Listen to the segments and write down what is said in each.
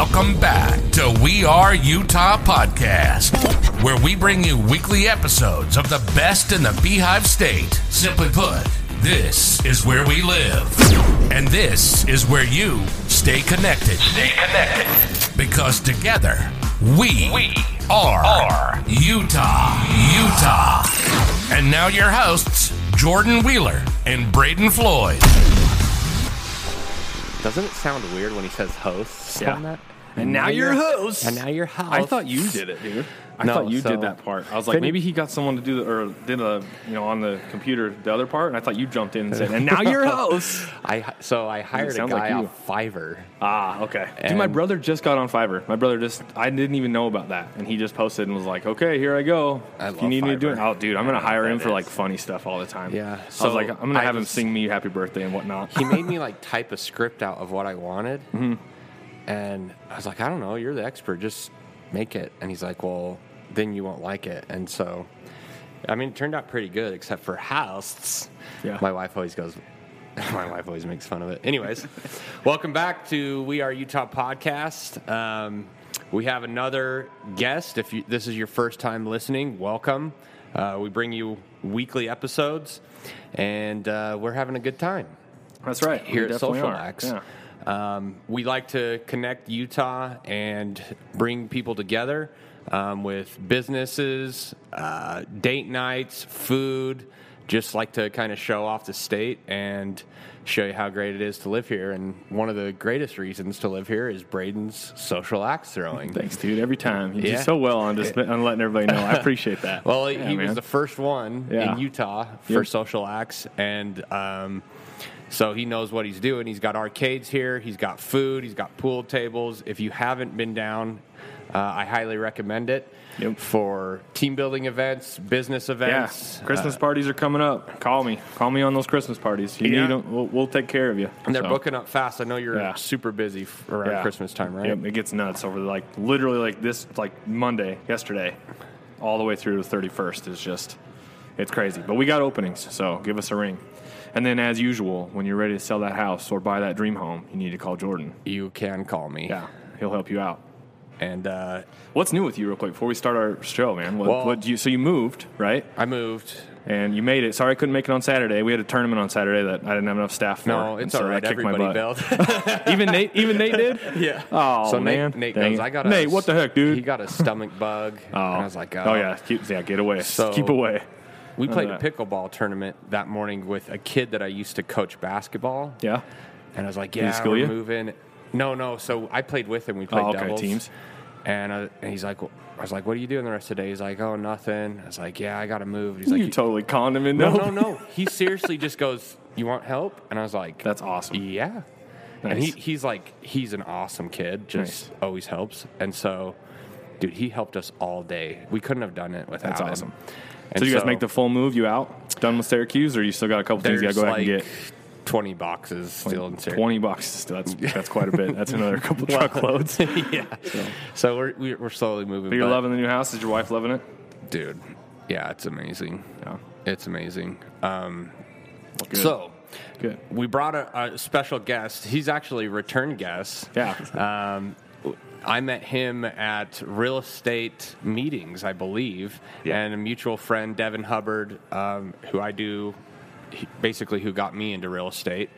Welcome back to We Are Utah podcast, where we bring you weekly episodes of the best in the Beehive State. Simply put, this is where we live. And this is where you stay connected. Stay connected. Because together, we, we are, are Utah. Utah. And now your hosts, Jordan Wheeler and Braden Floyd. Doesn't it sound weird when he says hosts Yeah. on that? And now you're host. And now you're host. I thought you did it, dude. I No, thought you so- did that part. I was like, maybe he got someone to do the, or did a, you know, on the computer the other part, and I thought you jumped in and said, "And now you're host." I so I hired a sounds like guy off Fiverr. ah, okay. Dude, my brother just got on Fiverr. My brother just, I didn't even know about that, and he just posted and was like, "Okay, here I go. I if you need me to do it, Fiverr. oh, dude, I'm gonna hire him for like funny stuff all the time." Yeah. I So was like, I'm gonna I have him sing me happy birthday and whatnot. He made me like type a script out of what I wanted, Mm-hmm. and I was like, I don't know, you're the expert, just make it. And he's like, Well, then you won't like it. And so, I mean, it turned out pretty good, except for hosts. Yeah. My wife always goes. My wife always makes fun of it. Anyways, welcome back to We Are Utah podcast. Um, we have another guest. If you, this is your first time listening, welcome. Uh, we bring you weekly episodes, and uh, we're having a good time That's right. here we at Social are. Acts. Yeah. Um, we like to connect Utah and bring people together um, with businesses, uh, date nights, food. Just like to kind of show off the state and show you how great it is to live here. And one of the greatest reasons to live here is Braden's social axe throwing. Thanks, dude. Every time you do so well on just on letting everybody know. I appreciate that. Well, Yeah, he man. was the first one Yeah. in Utah for Yep. social axe, and um, so he knows what he's doing. He's got arcades here. He's got food. He's got pool tables. If you haven't been down, uh, I highly recommend it Yep. for team building events, business events. Yeah, events. Christmas uh, parties are coming up. Call me. Call me on those Christmas parties. You Yeah. need 'em, We'll, we'll take care of you. and they're So, booking up fast. I know you're Yeah. super busy around. Christmas time, right? Yep, it gets nuts over like literally like this like Monday yesterday, all the way through the thirty first is just it's crazy. But we got openings, so give us a ring. And then, as usual, when you're ready to sell that house or buy that dream home, you need to call Jordan. You can call me. Yeah, he'll help you out. And uh, What's new with you, real quick, before we start our show, man? What, Well- what you, so you moved, right? I moved. And you made it. Sorry, I couldn't make it on Saturday. We had a tournament on Saturday that I didn't have enough staff for. No, it's so all I right. kicked my Everybody butt. bailed. even Nate, even Nate did. yeah. Oh so man, Nate, Nate goes. I got a Nate. What the heck, dude? He got a stomach bug. Oh, And I was like, oh, oh yeah, keep, yeah, get away. So- keep away. We played a pickleball tournament that morning with a kid that I used to coach basketball. Yeah. And I was like, yeah, we're you? moving. No, no. So I played with him. We played Oh, okay, doubles. teams. And, I, and he's like, I was like, what are you doing the rest of the day? He's like, oh, nothing. I was like, yeah, I got to move. He's like, you totally conned him in. There? No, no, no. He seriously just goes, you want help? And I was like, That's awesome. yeah. And he, he's like, he's an awesome kid. Just always helps. And so, dude, he helped us all day. We couldn't have done it without That's him. awesome. And so you guys make the full move? You out? Done with Syracuse, or you still got a couple things you got to go ahead and get? 20 boxes still in Syracuse. Twenty boxes. Still, that's that's quite a bit. That's another couple truckloads. yeah. So we're we're we're slowly moving. But you're loving the new house. Is your wife loving it? dude. Yeah, it's amazing. Yeah. It's amazing. Um, Good. so Good. we brought a, a special guest. He's actually a return guest. Yeah. Um, I met him at real estate meetings, I believe, Yeah. and a mutual friend, Devin Hubbard, um, who I do, basically who got me into real estate.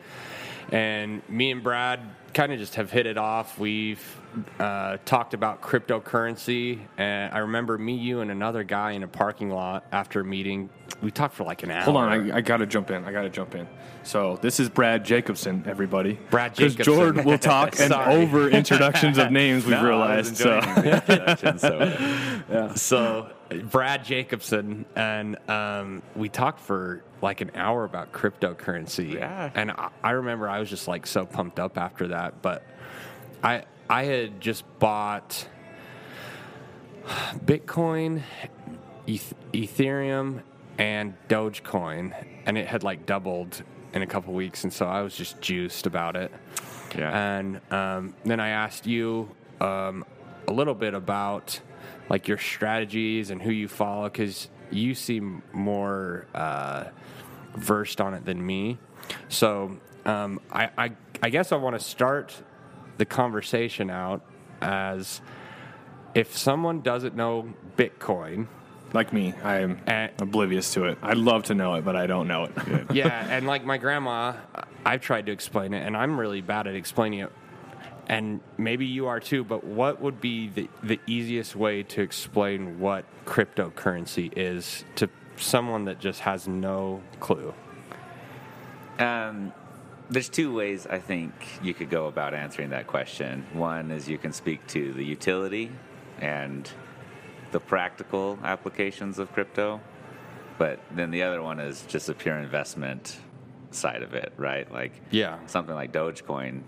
And me and Brad kind of just have hit it off. We've uh, talked about cryptocurrency, and I remember me, you, and another guy in a parking lot after a meeting. We talked for like an hour. Hold on, I, I got to jump in. I got to jump in. So this is Brad Jacobson, everybody. Brad Jacobson. Because Jacobson. George will talk and over introductions of names. We've No, I was realized. So enjoying the so. so Brad Jacobson and um, we talked for like an hour about cryptocurrency. Yeah. and I, I remember I was just like so pumped up after that. But I I had just bought Bitcoin, Eth- Ethereum, and Dogecoin, and it had like doubled in a couple weeks, and so I was just juiced about it. Yeah. And um, then I asked you um, a little bit about like your strategies and who you follow because you seem more uh, versed on it than me. So um, I, I, I guess I want to start the conversation out as if someone doesn't know Bitcoin, Like me, I am Eh. oblivious to it. I'd love to know it, but I don't know it. yeah, and like my grandma, I've tried to explain it, and I'm really bad at explaining it. And maybe you are too, but what would be the, the easiest way to explain what cryptocurrency is to someone that just has no clue? Um, there's two ways I think you could go about answering that question. One is you can speak to the utility and the practical applications of crypto, but then the other one is just a pure investment side of it, right? Like Yeah. something like Dogecoin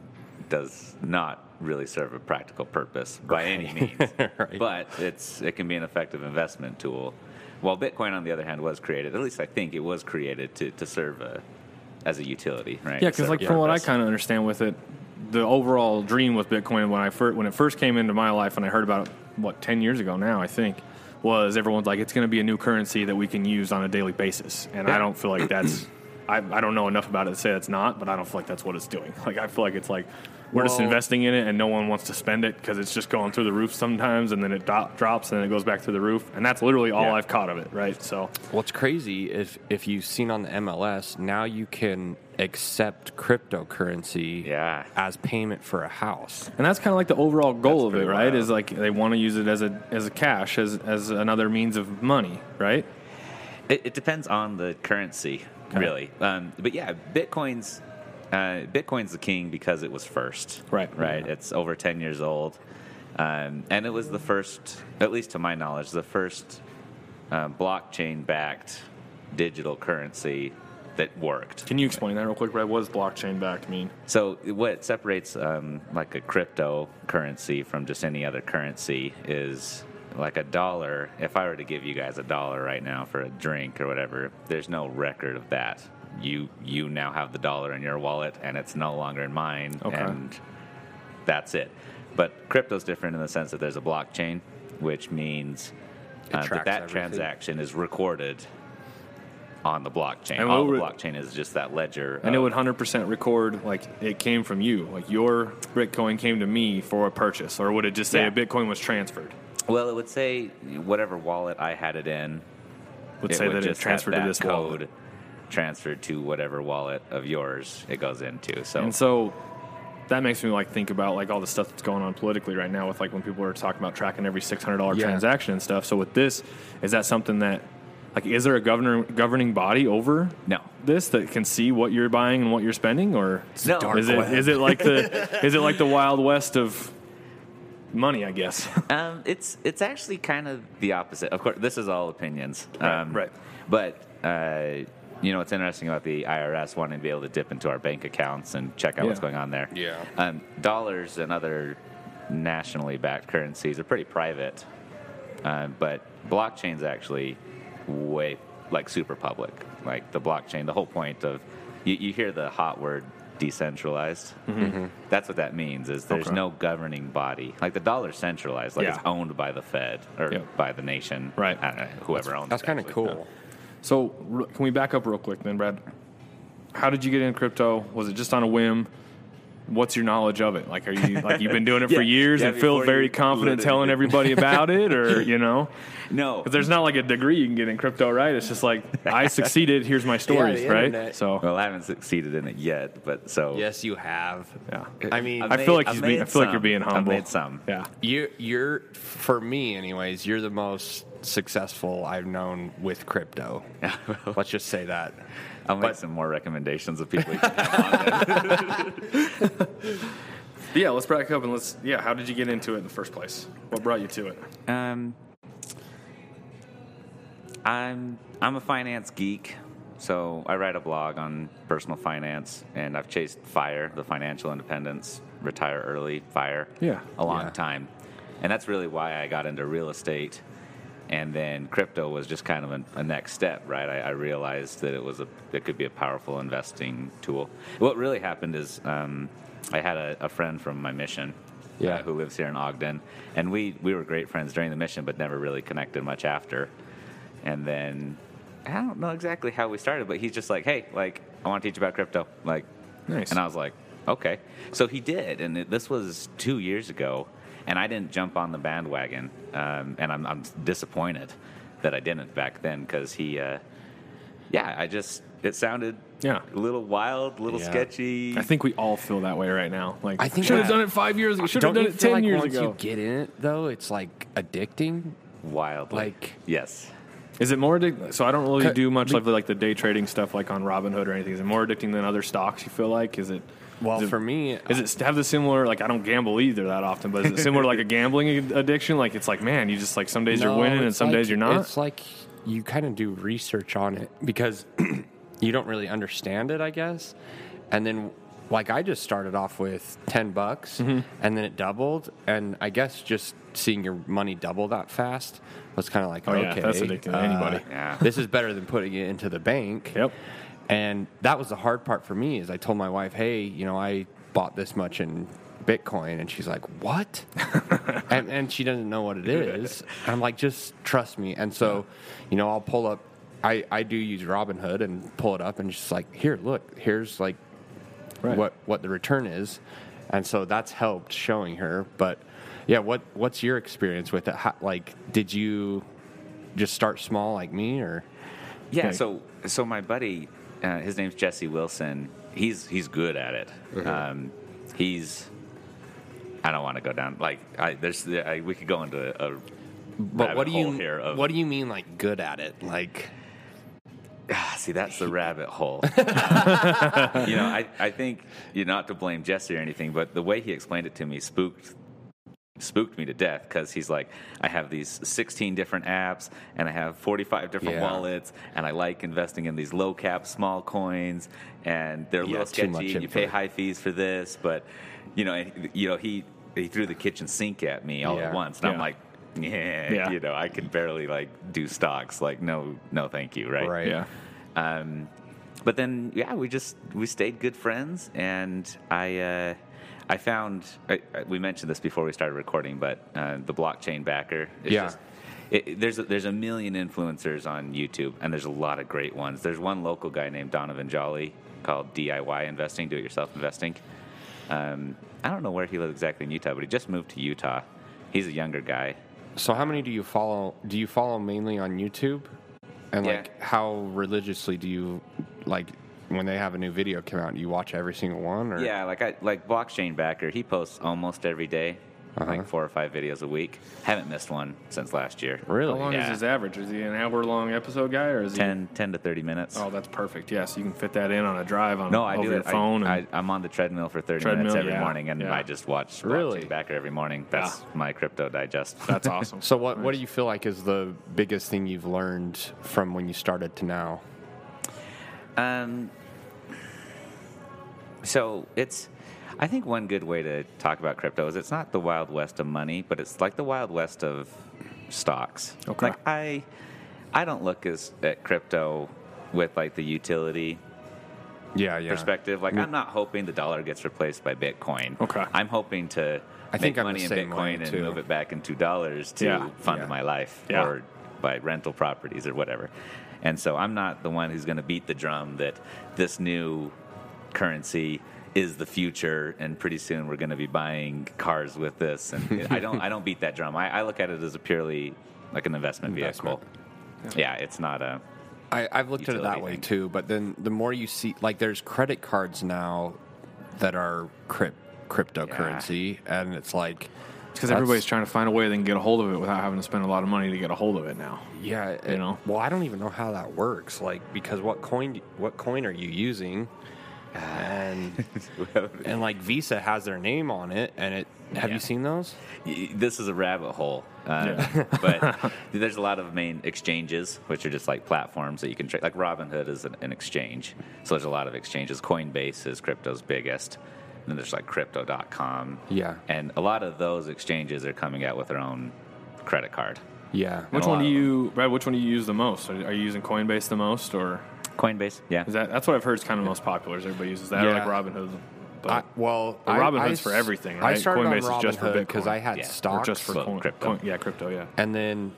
does not really serve a practical purpose by any means, Right. but it's it can be an effective investment tool. While Bitcoin, on the other hand, was created, at least I think it was created to, to serve a, as a utility, right? Yeah, because So- like from what I kind of understand with it, the overall dream with Bitcoin when I first when it first came into my life and I heard about it what ten years ago now I think was everyone's like it's going to be a new currency that we can use on a daily basis, and I don't feel like that's. I, I don't know enough about it to say it's not, but I don't feel like that's what it's doing. Like I feel like it's like we're just investing in it, and no one wants to spend it because it's just going through the roof sometimes, and then it do- drops, and then it goes back through the roof, and that's literally all Yeah. I've caught of it, right? So What's crazy if if you've seen on the MLS now you can accept cryptocurrency Yeah. as payment for a house. And that's kind of like the overall goal That's of it, right? wild. Is like they want to use it as a as a cash, as as another means of money, right? It, it depends on the currency, really. Um, but yeah, Bitcoin's uh, Bitcoin's the king because it was first. Right. Right. It's over ten years old, um, and it was the first, at least to my knowledge, the first uh, blockchain-backed digital currency that worked. Can you explain that real quick, Brad? What does blockchain backed mean? So what separates um, like a cryptocurrency from just any other currency is like a dollar. If I were to give you guys a dollar right now for a drink or whatever, there's no record of that. You you now have the dollar in your wallet and it's no longer in mine, Okay. and that's it. But crypto's different in the sense that there's a blockchain, which means uh, that that everything. transaction is recorded on the blockchain. And All the would- blockchain is just that ledger. And it would 100% record like it came from you, like your Bitcoin came to me for a purchase, or would it just say Yeah. a Bitcoin was transferred? Well, it would say whatever wallet I had it in. Would it say would that it transferred to this code wallet. Transferred to whatever wallet of yours it goes into. So And so that makes me like think about like all the stuff that's going on politically right now with like when people are talking about tracking every six hundred dollar Yeah. transaction and stuff. So with this, is that something that like is there a governor governing body over No. this that can see what you're buying and what you're spending, or No. dark is it web. is it like the is it like the wild west of money? I guess. um, it's it's actually kind of the opposite. Of course, this is all opinions. Right, Um, right. But uh, you know, what's interesting about the IRS wanting to be able to dip into our bank accounts and check out what's going on there. Yeah. Um, dollars and other nationally backed currencies are pretty private, uh, but blockchain's actually way like super public. Like the blockchain, the whole point of you, you hear the hot word decentralized. That's what that means. Is there's Mm-hmm. Okay. no governing body. Like the dollar's centralized. Like it's owned by the Fed or Yeah. by the nation. Right. I don't know, whoever owns. It. That's kind of actually. cool. So can we back up real quick then, Brad? How did you get in crypto? Was it just on a whim? What's your knowledge of it? Like, are you like you've been doing it for years yeah, and feel very confident telling did. everybody about it, or you know? No. 'Cause there's not like a degree you can get in crypto, right? It's just like I succeeded. Here's my stories, the right? internet. So Well, I haven't succeeded in it yet, but so Yes, you have. yeah, I mean, I feel like I've he's being- I made feel like you're some. being I've made some. yeah. you you're for me, anyways. You're the most successful I've known with crypto. Let's just say that. I'll make some more recommendations of people you can have on there. Yeah, let's back up and let's. Yeah, how did you get into it in the first place? What brought you to it? Um, I'm I'm a finance geek, so I write a blog on personal finance, and I've chased FIRE, the financial independence, retire early FIRE, Yeah. a long Yeah. time, and that's really why I got into real estate. And then crypto was just kind of a, a next step, right? I, I realized that it was a it could be a powerful investing tool. What really happened is um, I had a, a friend from my mission, Yeah. uh, who lives here in Ogden, and we we were great friends during the mission, but never really connected much after. And then I don't know exactly how we started, but he's just like, "Hey, like I want to teach you about crypto," like, Nice. and I was like, Okay. So he did, and it, this was two years ago, and I didn't jump on the bandwagon, um, and I'm, I'm disappointed that I didn't back then because he, uh, yeah, I just it sounded Yeah. a little wild, a little Yeah. sketchy. I think we all feel that way right now. Like I think should have done it five years ago. Should have done it ten like years once ago. you get in it though, it's like addicting? wildly. like- yes, Is it more addicting? So I don't really do much we- of like the day trading stuff like on Robinhood or anything. Is it more addicting than other stocks? You feel like? Is it? Well, it- for me, is it have the similar? Like I don't gamble either that often, but is it similar to like a gambling addiction? Like it's like man, you just like some days you're winning and some like- days you're not. It's like you kind of do research on it because you don't really understand it, I guess. And then, like, I just started off with 10 bucks Mm-hmm. and then it doubled. And I guess just seeing your money double that fast was kind of like, Oh, okay. yeah, that's addicting to anybody. Yeah. This is better than putting it into the bank. Yep. And that was the hard part for me is I told my wife, hey, you know, I bought this much in Bitcoin. And she's like, what? and, and she doesn't know what it is. I'm like, just trust me. And so, you know, I'll pull up, I, I do use Robinhood and pull it up and just like, here, look, here's like Right. what, what the return is. And so that's helped showing her. But yeah, what, what's your experience with it? How, like, did you just start small like me or? Yeah, Okay. so so my buddy, uh, his name's Jesse Wilson. He's he's good at it. Mm-hmm. Um, he's I don't want to go down like I, there's I, we could go into a, a But what do you here of what do you mean like good at it? Like Ah, see that's the rabbit hole. You know, I I think you're not to blame Jesse or anything, but the way he explained it to me spooked spooked me to death because he's like, I have these 16 different apps and I have 45 different Yeah. wallets and I like investing in these low cap small coins and they're a Yeah, little too sketchy and you pay high fees for this, but you know, you know, he he threw the kitchen sink at me all Yeah. at once and I'm like, yeah, Yeah. you know, I can barely like do stocks. Like, no, no, thank you, right? Right. yeah. Um, but then, yeah, we just we stayed good friends, and I uh, I found I, we mentioned this before we started recording, but uh, the blockchain backer. Yeah. Just, it- there's a, there's a million influencers on YouTube, and there's a lot of great ones. There's one local guy named Donovan Jolly called DIY Investing, Do It Yourself Investing. Um, I don't know where he lives exactly in Utah, but he just moved to Utah. He's a younger guy. so how many do you follow do you follow mainly on YouTube? And Yeah. like how religiously do you like when they have a new video come out, you watch every single one or Yeah, like I like blockchain backer. He posts almost every day, Uh-huh. like four or five videos a week. Haven't missed one since last year. Really? How long Yeah. is his average? Is he an hour long episode guy or is he? 10, 10 to 30 minutes. Oh, that's perfect. Yeah, so you can fit that in on a drive on no, I over do your it. phone. I, and, I, I'm on the treadmill for 30 Treadmill, minutes every yeah, morning, and yeah. I just watch Really? blockchain backer every morning. That's Yeah. my crypto digest. that's awesome. So what what do you feel like is the biggest thing you've learned from when you started to now? Um, so it's, I think one good way to talk about crypto is it's not the wild west of money, but it's like the wild west of stocks. Okay. Like I, I don't look as at crypto with like the utility Yeah, yeah. perspective. Like mm. I'm not hoping the dollar gets replaced by Bitcoin. Okay. I'm hoping to I think make I'm money in Bitcoin and move it back into dollars to Yeah. fund Yeah. my life Yeah. or buy rental properties or whatever. And so I'm not the one who's going to beat the drum that this new currency is the future and pretty soon we're going to be buying cars with this and I don't I don't beat that drum. I, I look at it as a purely like an investment, Investment. vehicle. Yeah, it's not a I, I've looked at it that utility way too, but then the more you see, like, there's credit cards now that are crypt, cryptocurrency, and it's like, Because everybody's trying to find a way they can get a hold of it without having to spend a lot of money to get a hold of it now. yeah, it- know? Well, I don't even know how that works, like, because what coin, what coin are you using? And and like Visa has their name on it, and it. Have Yeah. you seen those? This is a rabbit hole. Uh, but there's a lot of main exchanges, which are just like platforms that you can trade. Like Robinhood is an, an exchange, so there's a lot of exchanges. Coinbase is crypto's biggest. And then there's like Crypto.com. Yeah. and a lot of those exchanges are coming out with their own credit card. Yeah. Which one do you, Brad? Which one do you use the most? Are, are you using Coinbase the most, or Coinbase, yeah. is that that's what I've heard is kind of most popular? Is everybody uses that, or like Yeah. Robinhood? But, I, well, But I- Robinhood's I for s- everything, I right? started Coinbase on is just for Robinhood because Bitcoin. I had Yeah. Or or stocks, just for coin, crypto. coin- yeah, crypto, yeah. and then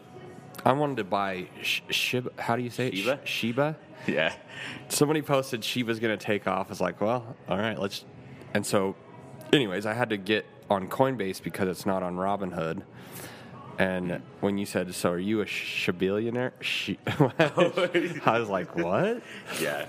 I wanted to buy Sh- Shiba. How do you say it? Shiba? Sh- Shiba. Yeah. Somebody posted Shiba's going to take off. I was like, well, all right, let's. and so, anyways, I had to get on Coinbase because it's not on Robinhood. And when you said, "So are you a shabillionaire?" Sh- I was like, "What?" Yeah.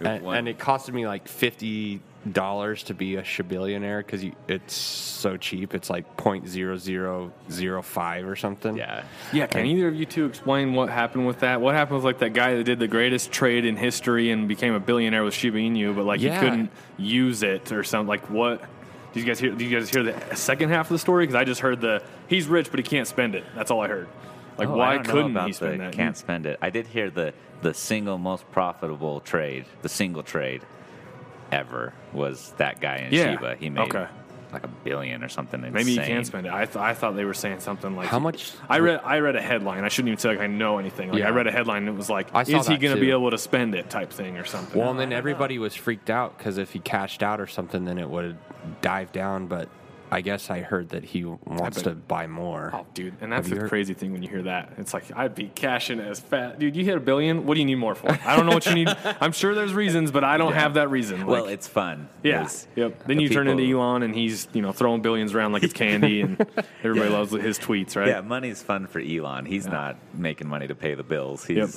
and, and it costed me like fifty dollars to be a shabillionaire because it's so cheap. It's like point zero zero zero five or something. yeah. Yeah, can either of you two explain what happened with that? What happened with like that guy that did the greatest trade in history and became a billionaire with Shiba Inu, but like Yeah. he couldn't use it or something? Like what? Did you guys hear? Did you guys hear the second half of the story? Because I just heard the he's rich but he can't spend it. That's all I heard. Like Oh, why couldn't he spend the that? Can't spend it. I did hear the the single most profitable trade, the single trade ever was that guy in Yeah. Shiba. He made Okay. Like a billion or something. Insane. Maybe you can spend it. I, th- I thought they were saying something like How much- I read I read a headline. I shouldn't even say like I know anything. Like Yeah. I read a headline. and It was like, I saw is he going to be able to spend it? Type thing or something. Well, and then everybody was freaked out because if he cashed out or something, then it would dive down. But I guess I heard that he wants to buy more. Oh, dude, and that's the heard- crazy thing when you hear that. It's like I'd be cashing as fat, dude. You hit a billion. What do you need more for? I don't know what you need. I'm sure there's reasons, but I don't have that reason. Like, Well, it's fun. yeah, 'cause yep. Then the you turn into Elon, and he's you know throwing billions around like it's candy, and everybody loves his tweets, right? Yeah, money's fun for Elon. He's not making money to pay the bills. He's Yep.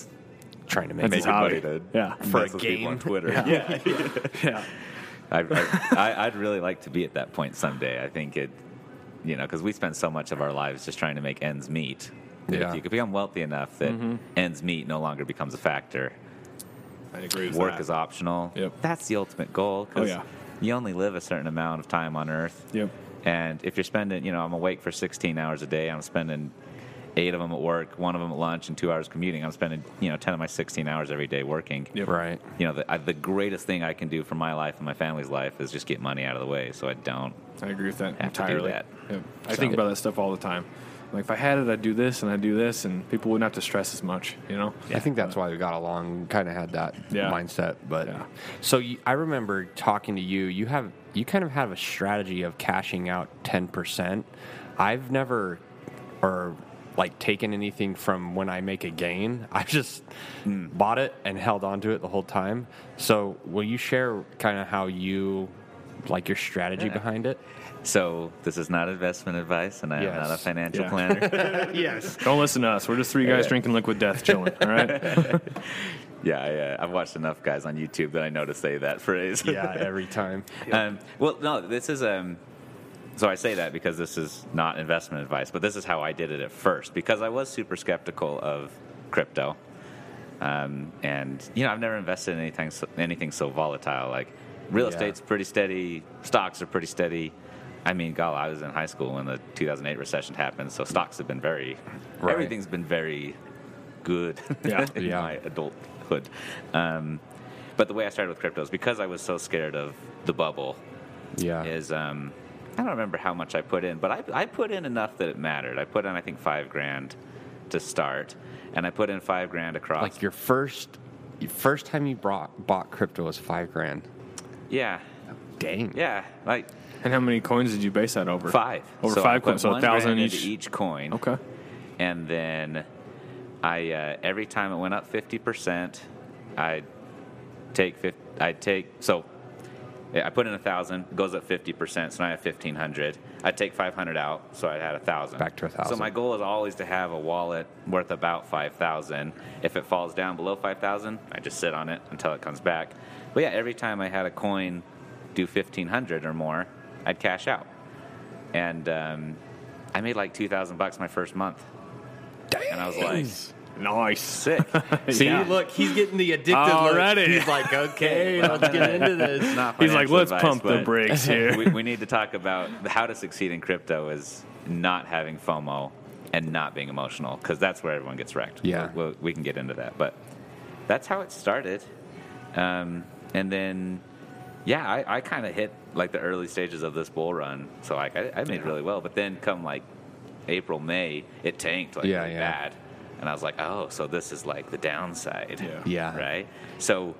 trying to make That's his more money to Yeah. For a people game. on Twitter. yeah, yeah. I, I, I'd really like to be at that point someday. I think it, you know, because we spend so much of our lives just trying to make ends meet. Yeah. If you could become wealthy enough that Mm-hmm. ends meet no longer becomes a factor, I agree work that. is optional. Yep. That's the ultimate goal. 'cause Oh, yeah. You only live a certain amount of time on Earth. Yep. And if you're spending, you know, I'm awake for 16 hours a day. I'm spending eight of them at work, one of them at lunch, and two hours commuting. I'm spending, you know, 10 of my 16 hours every day working. Yep. Right. You know, the, I, the greatest thing I can do for my life and my family's life is just get money out of the way so I don't. I agree with that Have to do entirely. that. Yep. I think about that stuff all the time. Like if I had it, I'd do this and I'd do this, and people wouldn't have to stress as much. You know? I think that's why we got along. Kind of had that Yeah. mindset. But Yeah. so you, I remember talking to you. You have you kind of have a strategy of cashing out ten percent. I've never or like taken anything from when I make a gain. I just bought it and held on to it the whole time. So will you share kind of how you like your strategy Yeah. behind it? So this is not investment advice, and I am not a financial Yeah. planner. yes. Don't listen to us. We're just three guys Yeah. drinking liquid death, chilling. All right. yeah, I, uh, I've watched enough guys on YouTube that I know to say that phrase. Yeah, every time. Um, well, no, this is. Um, so I say that because this is not investment advice, but this is how I did it at first because I was super skeptical of crypto, um, and you know I've never invested in anything so, anything so volatile. Like real Yeah. estate's pretty steady, stocks are pretty steady. I mean, God, I was in high school when the 2008 recession happened, so stocks have been very, Right. everything's been very good Yeah. in Yeah. my adulthood. Um, but the way I started with crypto is because I was so scared of the bubble Yeah. is um, I don't remember how much I put in, but I, I put in enough that it mattered. I put in I think five grand to start, and I put in five grand across. Like your first your first time you brought bought crypto was five grand. yeah, Dang. yeah, like And how many coins did you base that over? five Over So five coins, so a one thousand grand into each. each coin. Okay. and then I uh, every time it went up fifty percent, I'd take 50, I'd take so yeah, I put in a thousand, it goes up fifty percent, so now I have fifteen hundred. I'd take five hundred out, so I had a thousand. Back to a thousand. So my goal is always to have a wallet worth about five thousand. If it falls down below five thousand, I just sit on it until it comes back. But yeah, every time I had a coin do fifteen hundred or more, I'd cash out, and um, I made like two thousand bucks my first month. And I was like, Nice. sick. See, Yeah. look, he's getting the addicted Already. look. He's like, okay, let's get into this. Not He's like, let's advice, pump the but brakes here. we, we need to talk about how to succeed in crypto is not having FOMO and not being emotional because that's where everyone gets wrecked. Yeah. we we can get into that, but that's how it started. Um, and then, yeah, I, I kind of hit like the early stages of this bull run, so like I, I made really well. But then come like April, May, it tanked like Yeah, really yeah. bad, and I was like, oh, so this is like the downside. Yeah. Yeah. Right. So.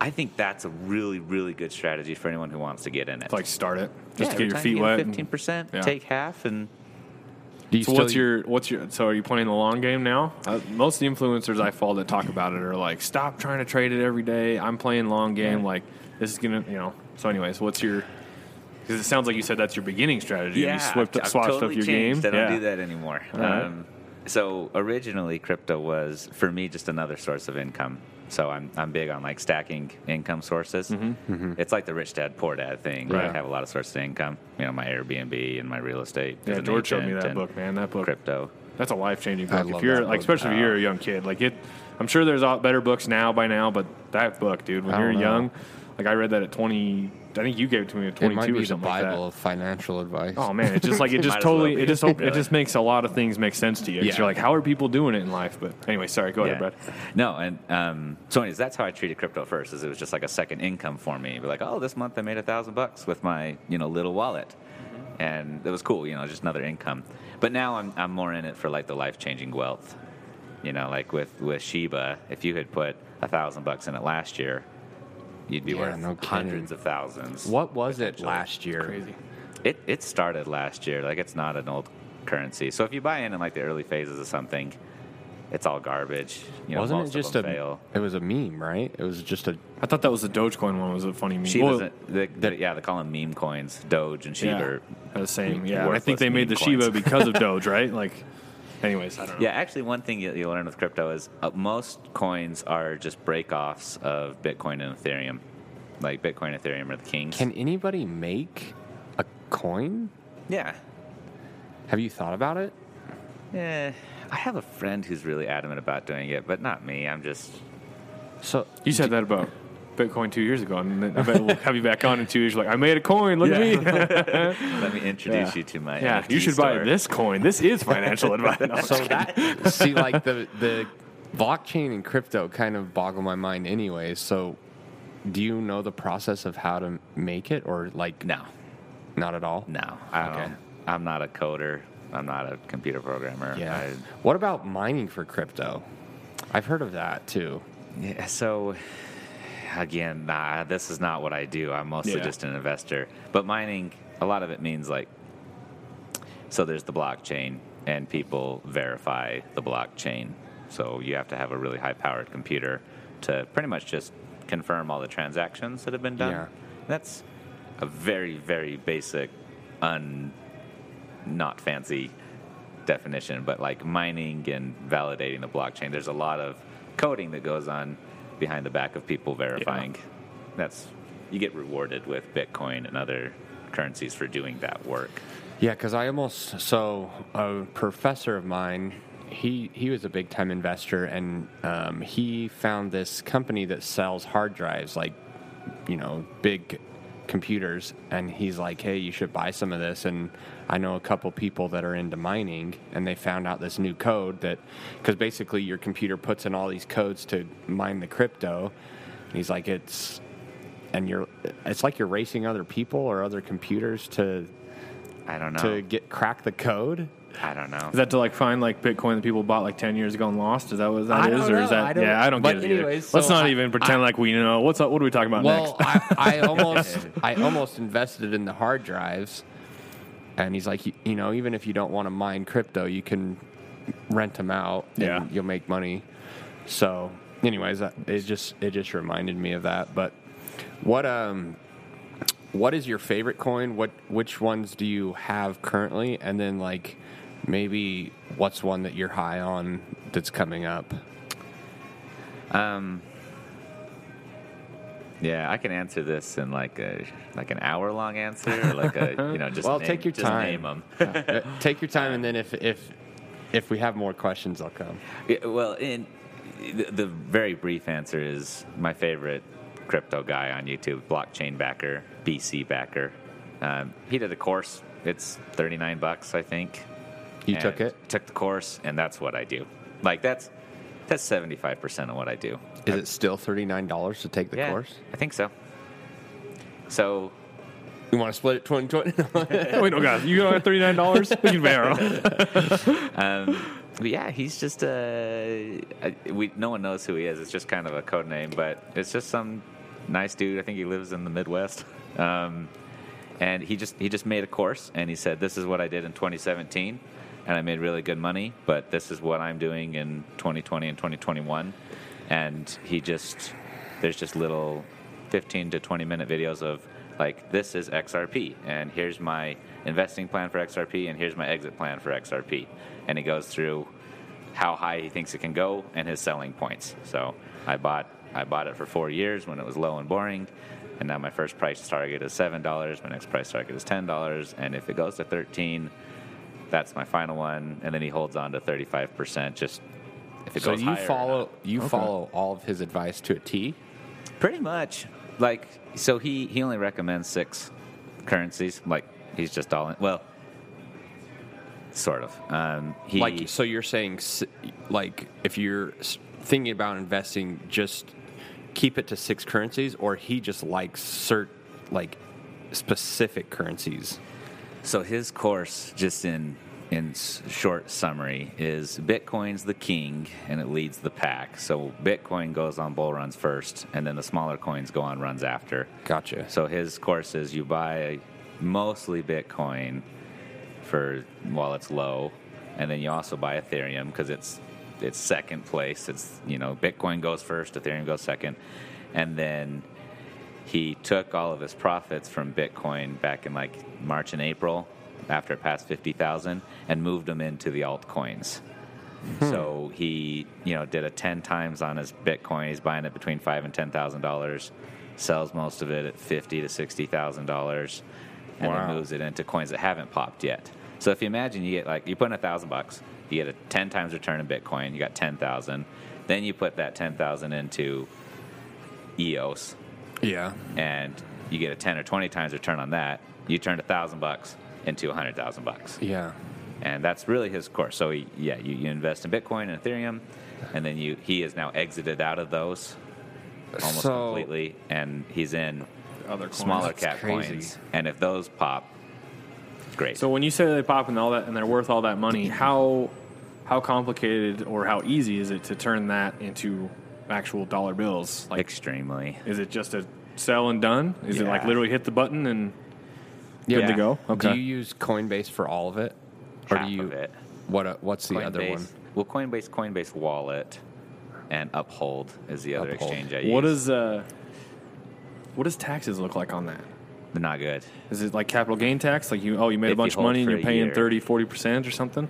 I think that's a really, really good strategy for anyone who wants to get in it. like start it just Yeah, to get your feet you wet. Fifteen percent, Yeah. take half, and Do you So still- what's your what's your so are you playing the long game now? Uh, most of the influencers I follow that talk about it are like, stop trying to trade it every day. I'm playing long game. Yeah. Like this is gonna you know. So anyways, what's your Because it sounds like you said that's your beginning strategy. Yeah, you swapped, I've swatched totally up your changed. game. I don't yeah. do that anymore. All right. Um, so originally, crypto was for me just another source of income. So I'm I'm big on like stacking income sources. Mm-hmm. Mm-hmm. It's like the rich dad poor dad thing. Right. I have a lot of sources of income. You know, my Airbnb and my real estate. Yeah, George showed me that book, man. That book. Crypto. That's a life changing book. love If you're that like, book. especially if you're a young kid, like it. I'm sure there's a better books now by now, but that book, dude, when I you're know. young, like I read that at 20. I think you gave it to me at It 22 might be or the something like Bible that. of financial advice. Oh man, it just like it just Might as well totally be, it just op- it just makes a lot of things make sense to you. 'cause Yeah. You're like, how are people doing it in life? But anyway, sorry, go ahead, Brad. No, and um, so anyways, that's how I treated crypto first. Is it was just like a second income for me. Be like, oh, this month I made a thousand bucks with my you know little wallet, and it was cool. You know, just another income. But now I'm I'm more in it for like the life changing wealth. You know, like with with Shiba, if you had put a thousand bucks in it last year, you'd be Yeah, worth no hundreds of thousands. What was it last year? Crazy. It it started last year. Like it's not an old currency. So if you buy in in like the early phases of something, it's all garbage. You know, Wasn't most it just of a? fail. It was a meme, right? It was just a. I thought that was the Dogecoin one. Was a funny meme. She Well, doesn't. The, the, yeah, they call them meme coins. Doge and Shiba. yeah, are- the same. Yeah, I think they made the meme Shiba because of Doge, right? Like, anyways, I don't know. Yeah, actually, one thing you, you learn with crypto is uh, most coins are just breakoffs of Bitcoin and Ethereum. Like Bitcoin and Ethereum are the kings. Can anybody make a coin? yeah. Have you thought about it? Yeah, I have a friend who's really adamant about doing it, but not me. I'm just. So You said that about Bitcoin two years ago, and then I bet we'll have you back on in two years. You're like, I made a coin. Look at me. Let me introduce Yeah. you to my. yeah, NFT you should buy store. this coin. This is financial advice. No, so that see like the the blockchain and crypto kind of boggle my mind anyways so do you know the process of how to make it or like No, not at all no. I Okay. don't. I'm not a coder. I'm not a computer programmer. yeah I, what about mining for crypto i've heard of that too Yeah, so again, nah, this is not what I do. I'm mostly Yeah. just an investor. But mining, a lot of it means like so there's the blockchain and people verify the blockchain. So you have to have a really high powered computer to pretty much just confirm all the transactions that have been done. Yeah. That's a very, very basic, un not fancy definition, but like mining and validating the blockchain, there's a lot of coding that goes on behind the back of people verifying. That's you get rewarded with Bitcoin and other currencies for doing that work. Yeah, because I almost so a professor of mine, he he was a big time investor, and um, he found this company that sells hard drives, like you know, big computers, and he's like, hey, you should buy some of this. And I know a couple people that are into mining, and they found out this new code that because basically your computer puts in all these codes to mine the crypto. And he's like, it's and you're it's like you're racing other people or other computers to I don't know. to get crack the code. I don't know. Is that to like find like Bitcoin that people bought like ten years ago and lost? Is that what that I is, or is that? I don't- yeah, I don't get it. anyways, Let's not I- even pretend like we know. What's up? What are we talking about Well, next? I, I almost I almost invested in the hard drives, and he's like, you, you know, even if you don't want to mine crypto, you can rent them out, and Yeah. you'll make money. So, anyways, it just it just reminded me of that. But what um. What is your favorite coin? What which ones do you have currently? And then like maybe what's one that you're high on that's coming up? Um, yeah, I can answer this in like a like an hour long answer, or like a you know just Well, name, take your time. Uh, Take your time, and then if if if we have more questions, I'll come. Yeah, well, in the, the very brief answer is my favorite crypto guy on YouTube, blockchain backer, BC backer. Um, he did a course. It's thirty nine bucks, I think. You And took it. Took the course, and that's what I do. Like that's that's seventy five percent of what I do. Is it still thirty nine dollars to take the yeah, course? I think so. So You want to split it 20 Wait, no, guys, you got thirty nine dollars. We can borrow. Um, but yeah, he's just uh, I- we no one knows who he is. It's just kind of a code name, but it's just some nice dude. I think he lives in the Midwest. Um, and he just he just made a course, and he said, "This is what I did in 2017, and I made really good money. But this is what I'm doing in 2020 and 2021." And he just there's just little 15 to 20 minute videos of like this is XRP, and here's my investing plan for XRP, and here's my exit plan for XRP, and he goes through how high he thinks it can go and his selling points. So I bought I bought it for four years when it was low and boring, and now my first price target is seven dollars. My next price target is ten dollars, and if it goes to thirteen, that's my final one. And then he holds on to thirty five percent. Just if it So goes you higher follow you follow all of his advice to a T. Pretty much. Like, so he, he only recommends six currencies. Like, he's just all in. Well, sort of. Um, he, Like so, you're saying like if you're thinking about investing, just keep it to six currencies, or he just likes cert like specific currencies. So his course, just in in short summary, is Bitcoin's the king and it leads the pack. So Bitcoin goes on bull runs first, and then the smaller coins go on runs after. Gotcha. So his course is you buy mostly Bitcoin for while it's low, and then you also buy Ethereum because it's it's second place. It's you know Bitcoin goes first, Ethereum goes second, and then he took all of his profits from Bitcoin back in like March and April after it passed fifty thousand and moved them into the altcoins. Hmm. So he, you know, did a ten times on his Bitcoin. He's buying it between five and ten thousand dollars, sells most of it at fifty to sixty thousand dollars, and Wow. then moves it into coins that haven't popped yet. So if you imagine you get like you put in a thousand bucks, you get a ten times return in Bitcoin, you got ten thousand. Then you put that ten thousand into EOS, Yeah. and you get a ten or twenty times return on that. You turned a thousand bucks into a hundred thousand bucks Yeah. and that's really his course. So he, yeah, you, you invest in Bitcoin and Ethereum, and then you he is now exited out of those almost So- completely, and he's in Other coins. smaller That's cap crazy. coins. And if those pop, great. So when you say they pop and all that, and they're worth all that money, how how complicated or how easy is it to turn that into actual dollar bills? Like, extremely. is it just a sell and done? Is it like literally hit the button and Yeah. good to go? Okay. Do you use Coinbase for all of it, or Half do you? of it. What? uh, What's the other one? Well, Coinbase, Coinbase Wallet, and Uphold is the other Uphold. exchange I use. what is uh, what does taxes look like on that? They're not good? Is it like capital gain tax? Like you, oh, you made If a bunch of money and you're paying year. 30, 40 percent or something?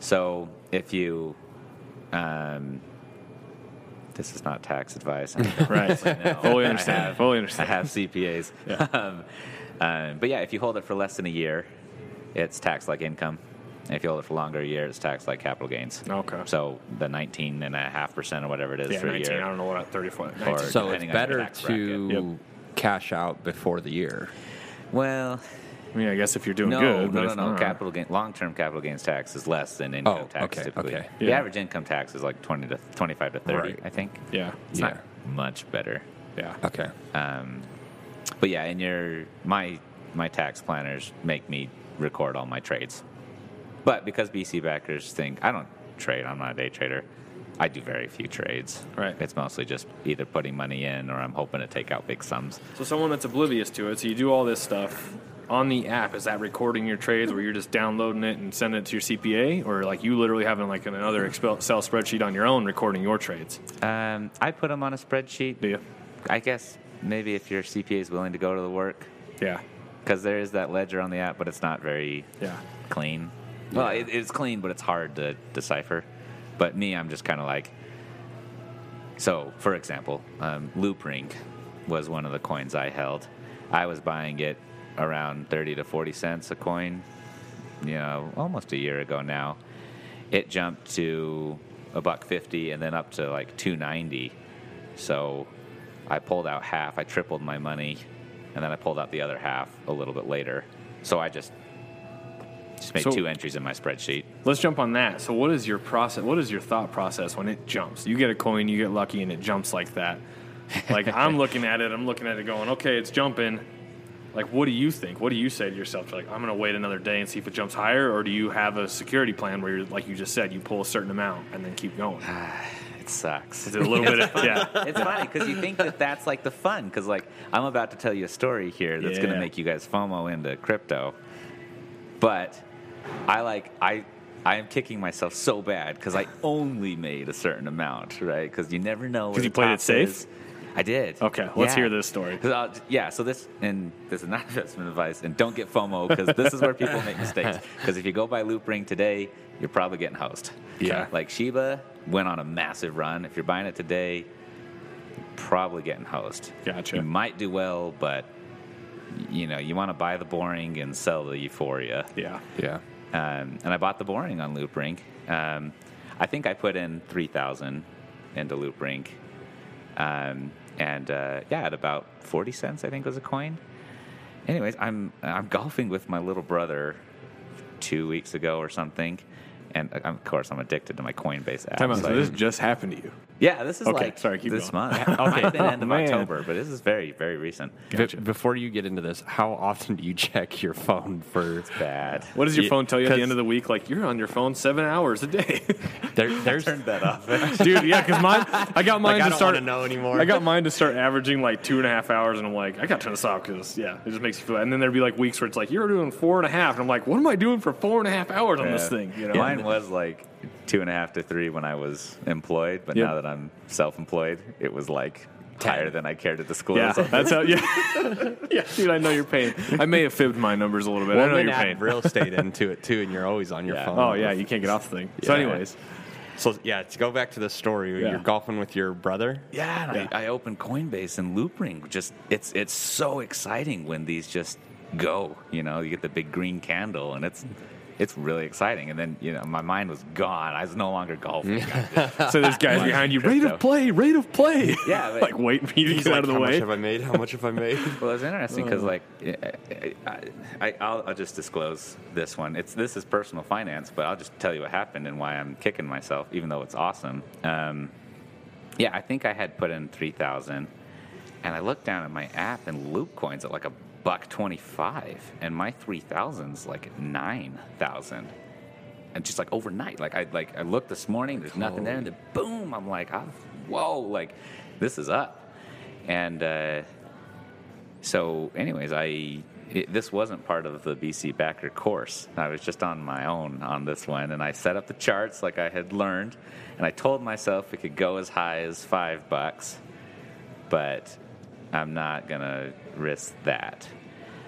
So if you, um, this is not tax advice. Right. No, Fully I understand. have- Fully understand. I have CPAs. um, um, but yeah, if you hold it for less than a year, it's taxed like income. And if you hold it for longer a year, it's taxed like capital gains. Okay. So the 19.5% or whatever it is Yeah, for a 19. I don't know what 34. Or- 19. So it's depending on your better to bracket. cash out before the year. Well, I mean, I guess if you're doing no, good. no, no, no. not- Capital gain, long-term capital gains tax is less than income Oh, tax okay, typically. okay. The Yeah. average income tax is like 20 to 25 to 30, Right. I think. Yeah. It's Yeah. not much better. Yeah. Okay. Um, but yeah, and your my my tax planners make me record all my trades. But because BC backers think I don't trade, I'm not a day trader. I do very few trades. Right. It's mostly just either putting money in or I'm hoping to take out big sums. So someone that's oblivious to it, so you do all this stuff on the app. Is that recording your trades, where you're just downloading it and sending it to your CPA, or like you literally having like another Excel spreadsheet on your own recording your trades? Um, I put them on a spreadsheet. Do you? I guess maybe if your CPA is willing to go to the work, Yeah. because there is that ledger on the app, but it's not very Yeah. clean. Well, it, it's clean, but it's hard to decipher. But me, I'm just kind of like. So, for example, um, Loopring was one of the coins I held. I was buying it around 30 to 40 cents a coin, you know, almost a year ago now. It jumped to a buck 50 and then up to like 290. So I pulled out half. I tripled my money, and then I pulled out the other half a little bit later. So I just just made So- two entries in my spreadsheet. Let's jump on that. So, what is your process? What is your thought process when it jumps? You get a coin, you get lucky, and it jumps like that. Like I'm looking at it, I'm looking at it, going, okay, it's jumping. Like, what do you think? What do you say to yourself? Like, I'm gonna wait another day and see if it jumps higher, or do you have a security plan where you're, like you just said, you pull a certain amount and then keep going? It sucks. Is it a little bit? Of, yeah. it's funny because you think that that's like the fun. Because like I'm about to tell you a story here that's going to make you guys FOMO into crypto, but I like I I am kicking myself so bad because I only made a certain amount, right? Because you never know. Because you played it safe? is. I did. Okay, let's Yeah. hear this story. I'll- yeah, so this and this is not investment advice, and don't get FOMO because this is where people make mistakes. Because if you go buy Loopring today, you're probably getting host. Yeah. like Shiba went on a massive run. If you're buying it today, you're probably getting host. Gotcha. You might do well, but you know you want to buy the boring and sell the euphoria. Yeah. Yeah. Um, and I bought the boring on Loopring. Um, I think I put in three thousand into Loopring, um, and uh, yeah, at about forty cents, I think was a coin. Anyways, I'm I'm golfing with my little brother two weeks ago or something, and uh, of course I'm addicted to my Coinbase app. Time out. so So this just happened to you. Yeah, this is Okay, like sorry, keep this going. month. okay, been end of Man. October, but this is very very recent. Be- before you get into this, how often do you check your phone for? Bad. What does your Yeah, phone tell you at the end of the week? Like you're on your phone seven hours a day, There, there's Turned that off. dude. Yeah, because mine, I got mine like I to don't start. want to know anymore. I got mine to start averaging like two and a half hours, and I'm like, I got to turn this off because yeah, it just makes you feel. And then there'd be like weeks where it's like you're doing four and a half, and I'm like, what am I doing for four and a half hours on this thing? You know, Mine was like two and a half to three when I was employed, but Yep. now that I'm self-employed, it was like higher than I care to disclose. Yeah, that's how. Yeah, yeah, dude. I know you're paying. I may have fibbed my numbers a little bit. I know then you're paying. real estate into it too, and you're always on your Yeah. phone. Oh yeah, you can't get off the thing. So, anyways, So yeah, to go back to the story, Yeah. you're golfing with your brother. Yeah, and Yeah. I, I opened Coinbase and Loopring. Just it's it's so exciting when these just go. You know, you get the big green candle, and it's it's really exciting. And then you know, my mind was gone. I was no longer golfing. so there's guys behind you. Rate of play, rate of play. Yeah, but- like waiting for you to get like, out of the how much have I made? How much have I made? Well, it's interesting because, like, I, I, I'll, I'll just disclose this one. It's this is personal finance, but I'll just tell you what happened and why I'm kicking myself, even though it's awesome. Um, yeah, I think I had put in three thousand, and I looked down at my app and Loop Coins at like a buck twenty five, and my 3000's like nine thousand. And just like overnight, like I like I looked this morning, there's nothing there, and then boom, I'm like, oh, whoa, like this is up, and. uh so, anyways, I it, this wasn't part of the BC Backer course. I was just on my own on this one, and I set up the charts like I had learned, and I told myself it could go as high as five bucks, but I'm not gonna risk that.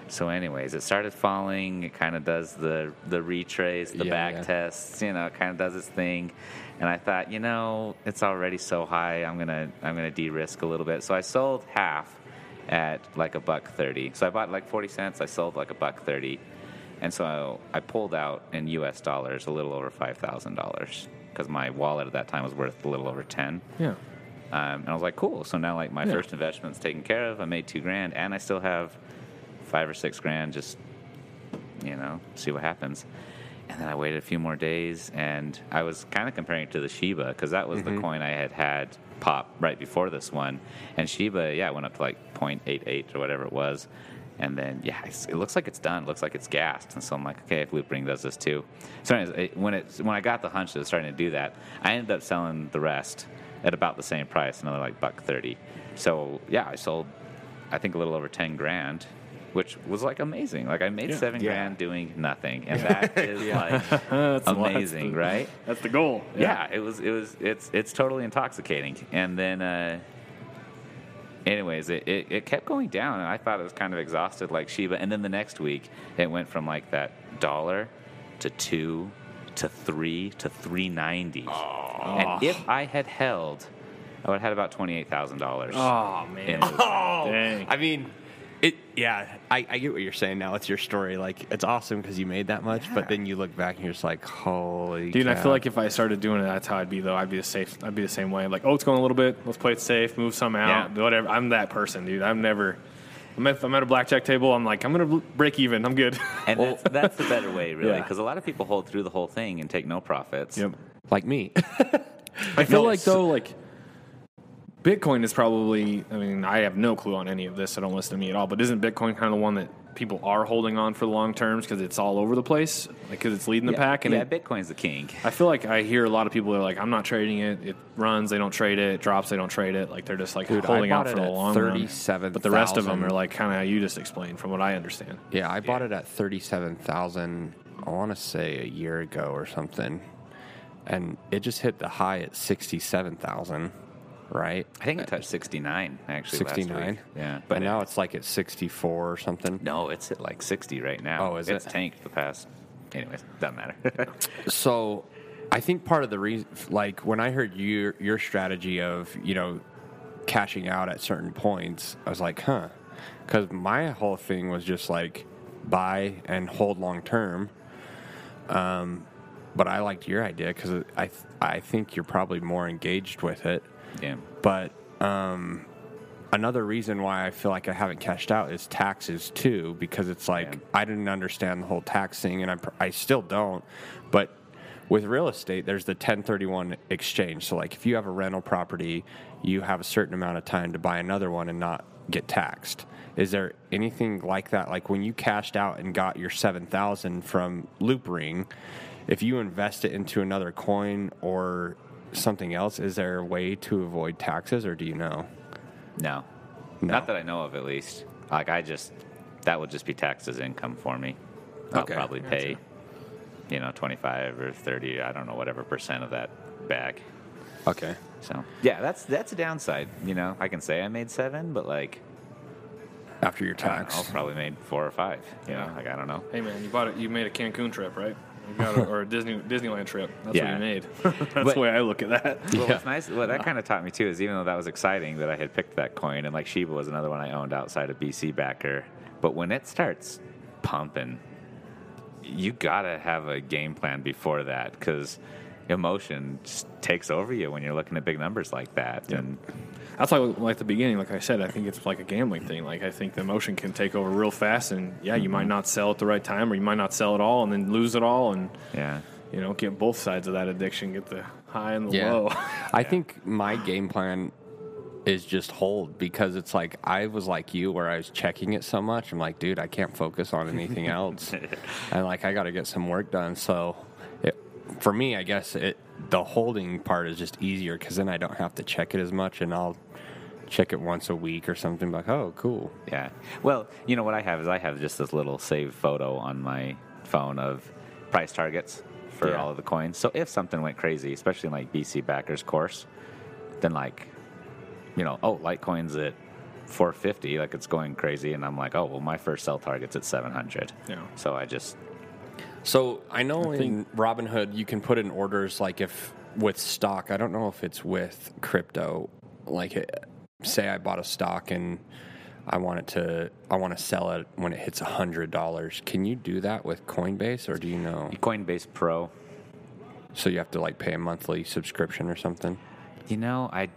So, anyways, it started falling. It kind of does the the retrace, the Yeah, back yeah. tests. You know, it kind of does its thing. And I thought, you know, it's already so high. I'm gonna I'm gonna de-risk a little bit. So I sold half at like a buck thirty. So I bought like forty cents. I sold like a buck thirty, and so I pulled out in U.S. dollars a little over five thousand dollars because my wallet at that time was worth a little over ten. Yeah. Um, and I was like, cool. So now, like, my Yeah. first investment's taken care of. I made two grand, and I still have five or six grand. Just, you know, see what happens. And then I waited a few more days, and I was kind of comparing it to the Shiba because that was the coin I had had pop right before this one. And Shiba, yeah, went up to like 0.88 or whatever it was. And then, yeah, it looks like it's done. It looks like it's gassed. And so I'm like, okay, if Loopring does this too. So, anyways, it, when it when I got the hunch that it was starting to do that, I ended up selling the rest at about the same price, another like buck thirty. So yeah, I sold, I think a little over ten grand, which was like amazing. Like I made Yeah. seven Yeah. grand doing nothing, and that is like That's that's amazing, the- right? That's the goal. yeah. it was it was it's it's totally intoxicating and then uh anyways it, it, it kept going down and i thought it was kind of exhausted like shiba and then the next week it went from like that dollar to two to three to 390 and if i had held i would have had about $28000 Oh man. in Loop. Oh, Dang. I mean, it. Yeah, I, I get what you're saying now. It's your story. Like it's awesome because you made that much, but then you look back and you're just like, holy. Dude, I feel like if I started doing it, that's how I'd be though. I'd be the safe. I'd be the same way. Like, oh, it's going a little bit. Let's play it safe. Move some out. Yeah. Whatever. I'm that person, dude. I'm never. I'm at, I'm at a blackjack table. I'm like, I'm gonna break even. I'm good. and that's, that's the better way really Yeah. because a lot of people hold through the whole thing and take no profits yep. like me. I feel No, like though, like Bitcoin is probably. I mean, I have no clue on any of this. I don't listen to me at all. But isn't Bitcoin kind of the one that people are holding on for the long terms because it's all over the place, like because it's leading the yeah, pack? And yeah it, bitcoin's the king I feel like I hear a lot of people that are like, I'm not trading it. It runs, they don't trade it. It drops, they don't trade it. Like they're just like Dude, holding out for the at long run. But the rest of them are like kind of how you just explained, from what I understand. Yeah, I bought it at thirty-seven thousand. I want to say a year ago or something, and it just hit the high at sixty-seven thousand. Right? I think it touched 69 actually. last 69. week. Yeah, but now it's like at 64 or something. no, it's at like 60 right now. Oh, is it's it? tanked the past. Anyways, doesn't matter. So, I think part of the reason, like when I heard your your strategy of you know cashing out at certain points, I was like, huh, because my whole thing was just like buy and hold long term. Um, but I liked your idea because I th- I think you're probably more engaged with it. Yeah. But um, another reason why I feel like I haven't cashed out is taxes too, because it's like Yeah. I didn't understand the whole tax thing, and I, I still don't. But with real estate, there's the 1031 exchange. So, like, if you have a rental property, you have a certain amount of time to buy another one and not get taxed. Is there anything like that? Like when you cashed out and got your 7000 from Loopring, if you invest it into another coin or something else, is there a way to avoid taxes or do you know? No. No. Not that I know of, at least. Like I just that would just be taxed as income for me. I'll Okay. probably pay, you know, twenty five or thirty, I don't know, whatever percent of that back. Okay. So yeah, that's that's a downside. You know, I can say I made seven, but like After your tax, I don't know, probably made four or five. You know, like I don't know. Hey man, you bought it. You made a Cancun trip, right? You got a, or a Disney Disneyland trip. That's Yeah. what you made. That's But- the way I look at that. Well, what's nice, what that kind of taught me too is even though that was exciting that I had picked that coin, and like Shiba was another one I owned outside of BC Backer, but when it starts pumping, you gotta have a game plan before that because emotion just takes over you when you're looking at big numbers like that. And That's like like the beginning. Like I said, I think it's like a gambling thing. Like I think the emotion can take over real fast, and yeah, you might mm-hmm. not sell at the right time, or you might not sell at all, and then lose it all, and yeah, you know get both sides of that addiction, get the high and the Yeah. low. I think my game plan is just hold because it's like I was like you where I was checking it so much. I'm like, dude, I can't focus on anything else. and like I got to get some work done. So it, for me, I guess it the holding part is just easier because then I don't have to check it as much and I'll check it once a week or something like, oh, cool. yeah. Well, you know what I have is I have just this little save photo on my phone of price targets for Yeah. all of the coins. So if something went crazy, especially in like BC Backers course, then like, you know, oh, Litecoin's at 450, like it's going crazy, and I'm like, oh, well, my first sell target's at 700. Yeah. So I just, So I know I in Robinhood you can put in orders like if with stock. I don't know if it's with crypto. Like, eh, say I bought a stock and I want it to, I want to sell it when it hits a hundred dollars. Can you do that with Coinbase, or do you know? Coinbase Pro, So you have to like pay a monthly subscription or something. you know, I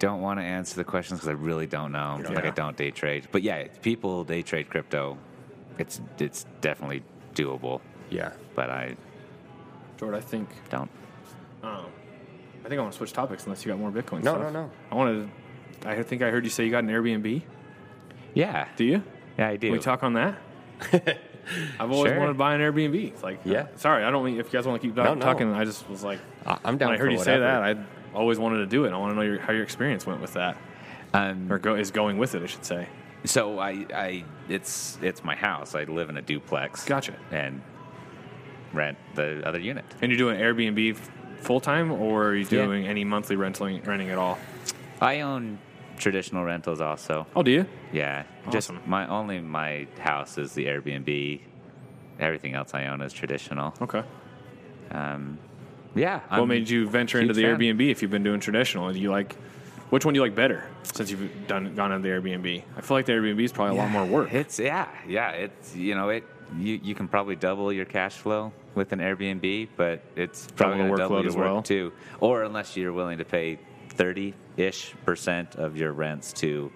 don't want to answer the questions because I really don't know. Like I don't day trade, but yeah, people day trade crypto. It's it's definitely doable, Yeah. but I Jordan, I think don't. um, I think I want to switch topics unless you got more Bitcoin. No, stuff. no, no. I wanted. I think I heard you say you got an Airbnb. Yeah, Do you? yeah, I do. Can we talk on that? I've always Sure. wanted to buy an Airbnb. It's like, Yeah. sorry, I don't. mean- If you guys want to keep No, no. talking, I just was like, I- I'm down when I for heard you say that, I always wanted to do it. I want to know your, how your experience went with that, Um, or go, is going with it, I should say. So I, I, it's it's my house. I live in a duplex. Gotcha. And rent the other unit. And you're doing Airbnb full time, or are you Yeah. doing any monthly renting renting at all? I own traditional rentals also. Oh, do you? Yeah, just my only my house is the Airbnb. Everything else I own is traditional. Okay. Um, yeah. what I'm made you venture into the fan. Airbnb if you've been doing traditional? Do you like which one do you like better since you've done gone into the Airbnb? I feel like the Airbnb is probably a lot more work. It's yeah, yeah. It's you know it. You you can probably double your cash flow with an Airbnb, but it's probably Double going to double your as work well. too. Or unless you're willing to pay thirty ish percent of your rents to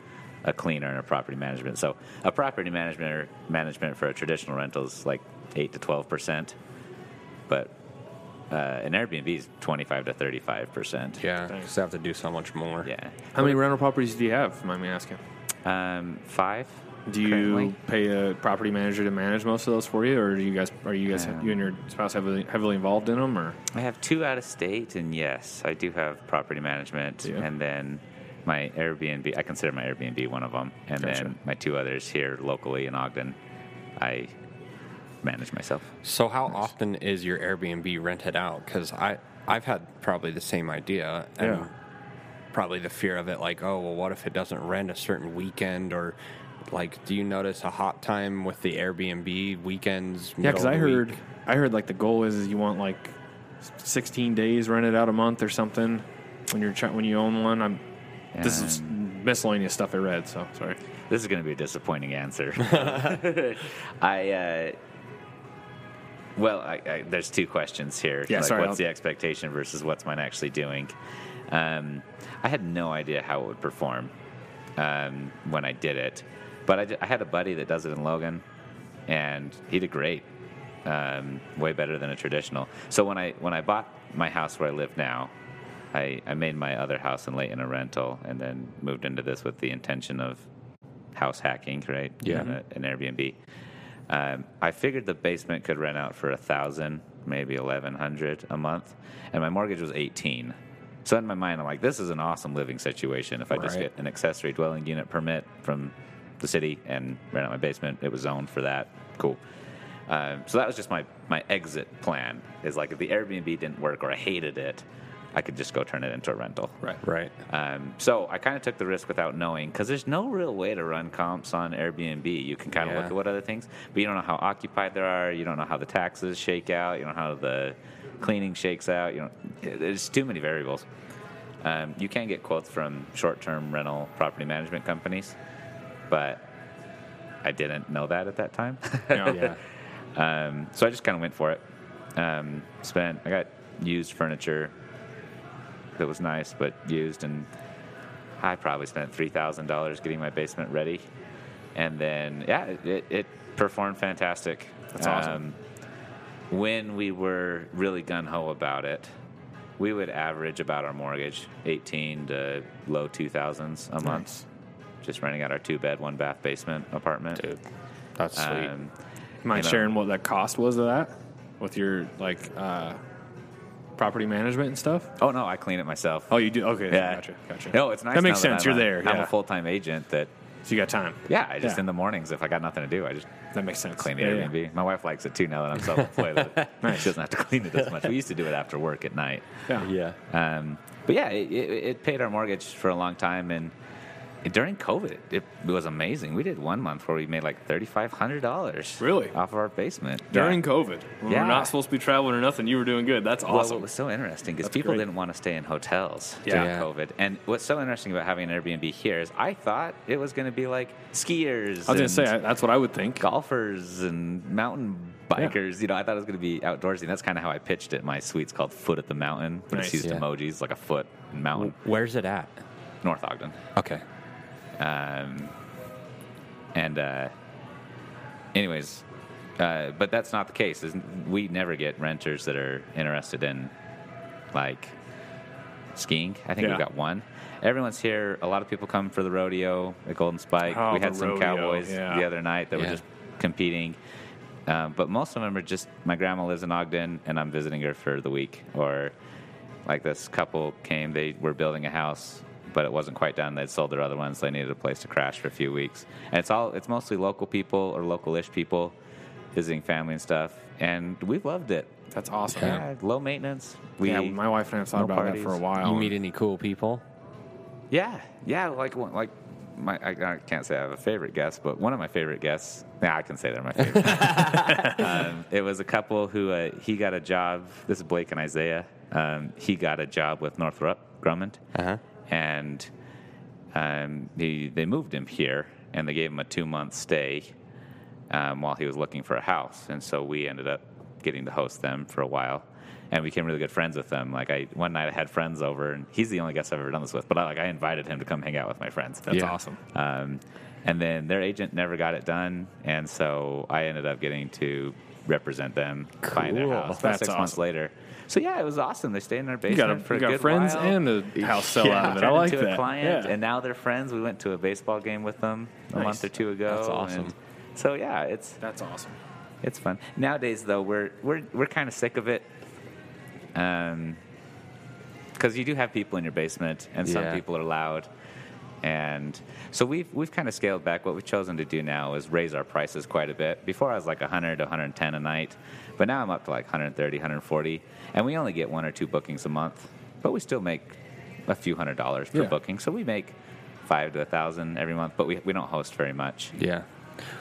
a cleaner and a property management. So a property management or management for a traditional rental is like eight to twelve percent, but uh, an Airbnb is twenty five to thirty five percent. Yeah. Thanks. Because they have to do so much more. Yeah. How many rental properties do you have? if you Mind me asking? Um, five. Do you currently. pay a property manager to manage most of those for you, or do you guys are you guys Um, you and your spouse heavily heavily involved in them, or I have two out of state, and yes, I do have property management. Do you? And then my Airbnb, I consider my Airbnb one of them. And Gotcha. then my two others here locally in Ogden, I manage myself. So how often is your Airbnb rented out? Because I I've had probably the same idea, and Yeah. probably the fear of it, like, oh, well, what if it doesn't rent a certain weekend or. Like, do you notice a hot time with the Airbnb weekends? Yeah, because I heard, week? I heard like the goal is, is you want like 16 days rented out a month or something when you're try- when you own one. I'm this is miscellaneous stuff I read, so sorry. This is going to be a disappointing answer. I, uh, well, I, I, there's two questions here. Yeah, like, sorry, what's I'll- the expectation versus what's mine actually doing? Um, I had no idea how it would perform um, when I did it, but I had a buddy that does it in Logan, and he did great, um, way better than a traditional. So when I when I bought my house where I live now, I, I made my other house in Layton a rental, and then moved into this with the intention of house hacking, right? Yeah. An, an Airbnb. Um, I figured the basement could rent out for a thousand, maybe eleven hundred a month, and my mortgage was eighteen. So in my mind, I'm like, this is an awesome living situation. If I just get an accessory dwelling unit permit from the city and ran out my basement, it was zoned for that. Cool. Um, so that was just my my exit plan. Is like if the Airbnb didn't work or I hated it, I could just go turn it into a rental. Right. Right. Um, so I kind of took the risk without knowing because there's no real way to run comps on Airbnb. You can kind of Yeah. look at what other things, but you don't know how occupied there are. You don't know how the taxes shake out. You don't know how the cleaning shakes out. You know, there's too many variables. Um, you can get quotes from short-term rental property management companies, but I didn't know that at that time. Yeah. Yeah. Um, so I just kind of went for it. Um, spent, I got used furniture that was nice, but used, and I probably spent three thousand dollars getting my basement ready, and then yeah, it, it, performed fantastic. That's awesome. Um, when we were really gun ho about it, we would average about our mortgage eighteen to low two thousands a month, Nice. Just renting out our two bed, one bath basement apartment. Dude, that's sweet. Um, Mind You know. sharing what that cost was of that with your like uh, property management and stuff? oh no, I clean it myself. Oh, you do? Okay, Yeah. gotcha, gotcha. No, it's nice. That makes now sense. I'm You're a- there. I'm yeah. a full time agent that, so you got time. yeah, I just Yeah. in the mornings, if I got nothing to do, I just That makes sense. clean the Yeah, yeah. Airbnb. My wife likes it too now that I'm self employed. Nice. She doesn't have to clean it as much. We used to do it after work at night. Yeah. yeah. Um, but yeah, it, it, it paid our mortgage for a long time. And during COVID, it, was amazing. We did one month where we made like $3,500 Really? off of our basement. During Yeah. COVID, when Yeah. we're not supposed to be traveling or nothing, you were doing good. That's awesome. Well, awesome. what was so interesting because people great. didn't want to stay in hotels Yeah. during Yeah. COVID. And what's so interesting about having an Airbnb here is I thought it was going to be like skiers. I was gonna say I- that's what I would think. golfers and mountain bikers. You know, I thought it was going to be outdoorsy. And that's kind of how I pitched it. My suite's called Foot at the Mountain, but Nice. it's used Yeah. emojis like a foot and mountain. Where's it at? North Ogden. Okay. Um, and uh, anyways, uh, but that's not the case. We never get renters that are interested in like skiing. I think Yeah. we've got one. Everyone's here. A lot of people come for the rodeo at Golden Spike. Oh, we had some rodeo, cowboys yeah. the other night that Yeah. were just competing. Um, but most of them are just my grandma lives in Ogden and I'm visiting her for the week. Or like this couple came, they were building a house, but it wasn't quite done. They'd sold their other ones. They needed a place to crash for a few weeks. And it's all it's mostly local people or local-ish people visiting family and stuff. And we've loved it. That's awesome. Yeah, low maintenance. We, yeah, my wife and I have thought no about that for a while. You meet any cool people? Yeah, yeah, like like my I, I can't say I have a favorite guest, but one of my favorite guests. Yeah, I can say they're my favorite. um, it was a couple who uh, he got a job. This is Blake and Isaiah. Um, he got a job with Northrop Grumman, Uh-huh. And um, he, they moved him here, and they gave him a two month stay um, while he was looking for a house, and so we ended up getting to host them for a while. And we became really good friends with them. Like I, one night I had friends over, and he's the only guest I've ever done this with. But I, like I invited him to come hang out with my friends. That's Yeah. awesome. Um, and then their agent never got it done, and so I ended up getting to represent them buying their house about That's six months later. So yeah, it was awesome. They stayed in our You basement got, a, for you a got good friends while. and a house sell yeah, out of it. I like into that. a client, yeah. and now they're friends. We went to a baseball game with them a month or two ago. That's awesome. So yeah, it's That's awesome. it's fun. Nowadays, though, we're we're we're kind of sick of it, um, because you do have people in your basement, and some Yeah. people are loud, and so we've we've kind of scaled back. What we've chosen to do now is raise our prices quite a bit. Before I was like 100 to 110 a night, but now I'm up to like 130, 140, and we only get one or two bookings a month, but we still make a few hundred dollars per Yeah. booking. So we make five to a thousand every month, but we, we don't host very much. Yeah.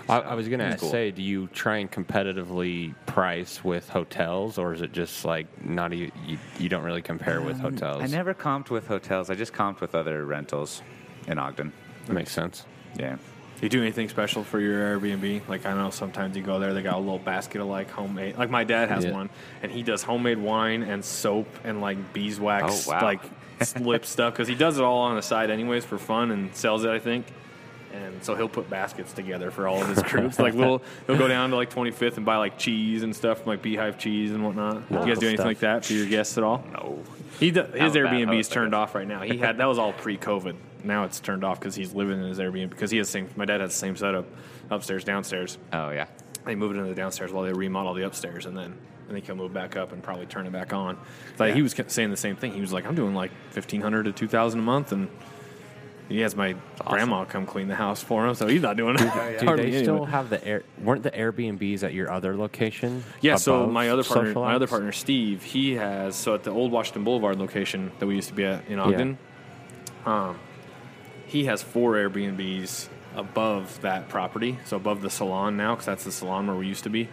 I, I was gonna cool. say, do you try and competitively price with hotels, or is it just like not e- you? You don't really compare with hotels. Um, I never comped with hotels. I just comped with other rentals in Ogden. That makes sense. Yeah. You do anything special for your Airbnb? Like I know sometimes you go there, they got a little basket of like homemade. Like my dad has Yeah. one, and he does homemade wine and soap and like beeswax, Oh, wow. like slip stuff because he does it all on the side anyways for fun and sells it, I think. And so he'll put baskets together for all of his groups. like little, he'll go down to like 25th and buy like cheese and stuff, like beehive cheese and whatnot. Do you guys do anything stuff. like that for your guests at all? No. He does, his I'm a bad Airbnb is turned off right now. He had that was all pre-COVID. Now it's turned off because he's living in his Airbnb because he has the same. My dad has the same setup, upstairs, downstairs. Oh yeah. They moved it into the downstairs while they remodel the upstairs, and then I think he'll move back up and probably turn it back on. Like Yeah. he was saying the same thing. He was like, "I'm doing like fifteen hundred to two thousand a month," and he has my grandma come clean the house for him, so he's not doing it. Do hardly they anyway. still have the air? Weren't the Airbnbs at your other location? Yeah, so my other partner, Social my other partner Steve, he has so at the old Washington Boulevard location that we used to be at in Ogden. Um, he has four Airbnbs above that property, so above the salon now, because that's the salon where we used to be.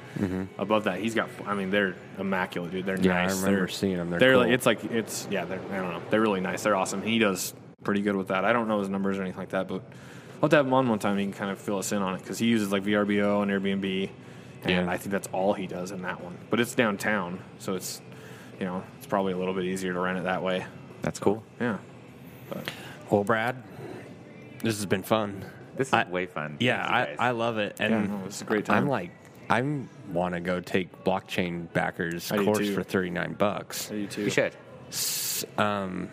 Above that, he's got. I mean, they're immaculate, dude. They're Mm-hmm. Yeah, I remember they're, seeing 'em. They're They're like cool. it's like it's yeah. They're I don't know. They're really nice. They're awesome. He does pretty good with that. I don't know his numbers or anything like that, but I'll have to have him on one time. He can kind of fill us in on it because he uses like VRBO and Airbnb, and Yeah. I think that's all he does in that one. But it's downtown, so it's you know it's probably a little bit easier to rent it that way. That's cool. Yeah. But Well, Brad, this has been fun. This is I- way fun. Yeah, I. I love it, and Yeah, no, it's a great time. I'm like, I want to go take blockchain backers I course for thirty nine bucks. you too. you should. S- Um,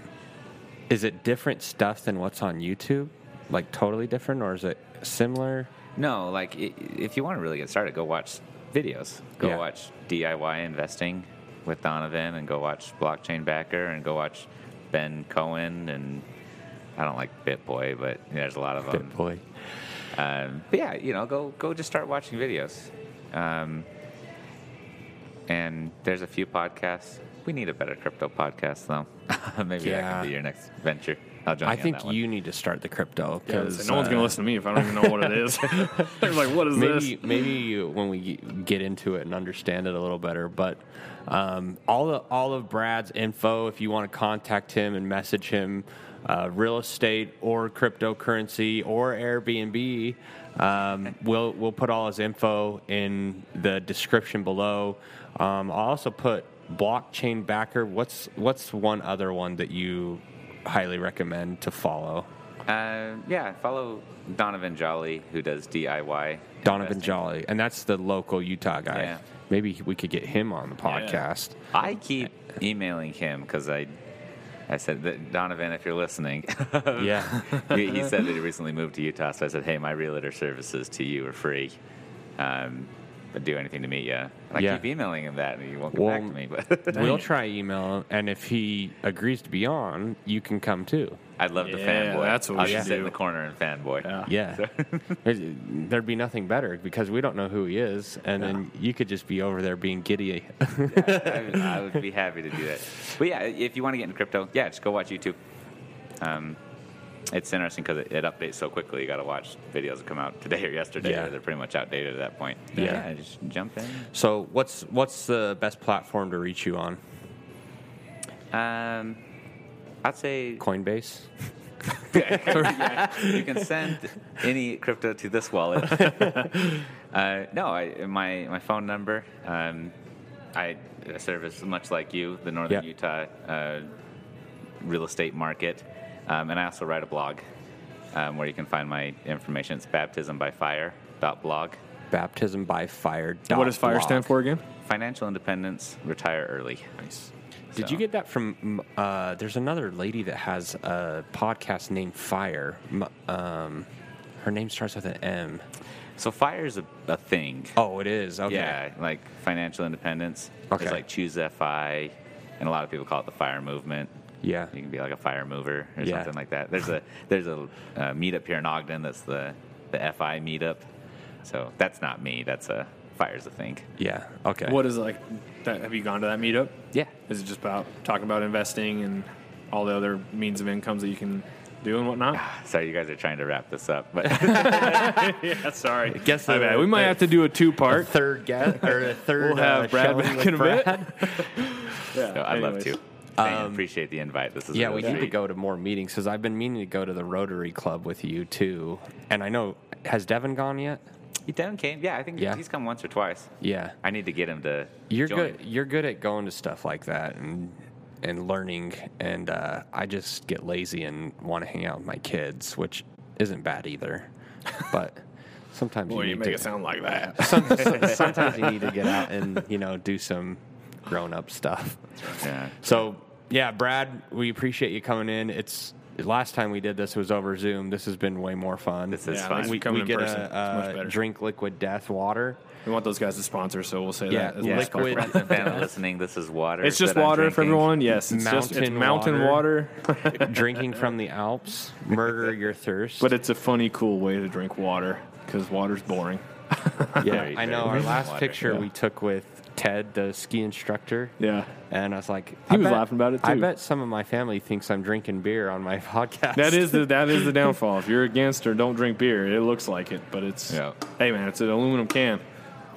is it different stuff than what's on YouTube? Like totally different, or is it similar? No, like i- if you want to really get started, go watch videos. Go Yeah. watch DIY investing with Donovan, and go watch Blockchain Backer, and go watch Ben Cowen. And I don't like BitBoy, but there's a lot of them. boy. Um, but yeah, you know, go go just start watching videos. Um, and there's a few podcasts. We need a better crypto podcast, though. Maybe that Yeah. can be your next venture. I'll join I think you need to start the crypto Yeah, because no one's gonna listen to me if I don't even know what it is. They're like, "What is maybe this?" maybe you- when we get into it and understand it a little better but um, all the all of brad's info if you want to contact him and message him uh, real estate or cryptocurrency or airbnb um, we'll we'll put all his info in the description below um, i'll also put blockchain backer what's what's one other one that you highly recommend to follow Uh, yeah, follow Donovan Jolly, who does DIY. Donovan investing. Jolly, and that's the local Utah guy. Yeah. Maybe we could get him on the podcast. I keep emailing him because I, I said that Donovan, if you're listening, Yeah. he, he said that he recently moved to Utah. So I said, hey, my realtor services to you are free. Um, but do anything to meet you. And I Yeah. keep emailing him that, and he won't come Well, back to me. But we'll try email and if he agrees to be on, you can come too. I'd love to Yeah, fanboy. that's what we I'll should just sit in the corner and fanboy. Yeah. Yeah. There'd be nothing better because we don't know who he is, and then you could just be over there being giddy. I, would- I would be happy to do that. But yeah, if you want to get into crypto, yeah, just go watch YouTube. Um, it's interesting because it, it updates so quickly. You got to watch videos that come out today or yesterday. Yeah. Or they're pretty much outdated at that point. Yeah. just jump in. so, what's what's the best platform to reach you on? Um, I'd say Coinbase. you can send any crypto to this wallet. uh, no, I, my my phone number. Um, I service much like you, the Northern Yeah. Utah uh, real estate market, um, and I also write a blog um, where you can find my information. It's baptismbyfire.blog. Baptism by Fire. What does fire stand for again? Financial independence, retire early. Nice. Did So- you get that from? Uh, there's another lady that has a podcast named Fire. Um, her name starts with an M. So fire is a, a thing. Oh, it is. Okay. Yeah, like financial independence. Okay. There's like Choose FI, and a lot of people call it the fire movement. Yeah. You can be like a fire mover or Yeah. something like that. There's a there's a uh, meetup here in Ogden that's the the FI meetup. So that's not me. That's a fire's a thing. Yeah. Okay. What is it like? That, have you gone to that meetup? Yeah. Is it just about talking about investing and all the other means of incomes that you can do and whatnot. Sorry, you guys are trying to wrap this up, but yeah, sorry. guess My the- we might the- have to do a two part. third guest or a third We'll have uh, Brad showing back with in a bit. Brad. Yeah, no, I'd love to. I appreciate the invite. This is Yeah, a we real need to go to more meetings because I've been meaning to go to the Rotary Club with you too. And I know has Devin gone yet? He Devin came. Yeah, I think Yeah. he's come once or twice. Yeah, I need to get him to. you're join. good. You're good at going to stuff like that and and learning. And uh, I just get lazy and want to hang out with my kids, which isn't bad either. But sometimes Boy, you you need make to. it sound like that. some- sometimes you need to get out and you know do some grown up stuff. Yeah. So yeah, Brad, we appreciate you coming in. It's last time we did this was over Zoom. This has been way more fun. This is Yeah, fun. thanks we, coming we in get person. It's much a, uh better. drink liquid death water. We want those guys to sponsor, so we'll say Yeah, that. as yeah. much as Liquid- possible. And family listening, this is water. It's just water for everyone. Yes, it's just it's Mountain mountain water, drinking from the Alps, murder your thirst. but it's a funny, cool way to drink water because water's boring. yeah, Very, I know. Our last water. picture Yeah. we took with Ted, the ski instructor. Yeah, And I was like, He I was bet- laughing about it, I bet some of my family thinks I'm drinking beer on my podcast. that is the that is the downfall. If you're against or don't drink beer, it looks like it, but it's Yeah. hey man, it's an aluminum can.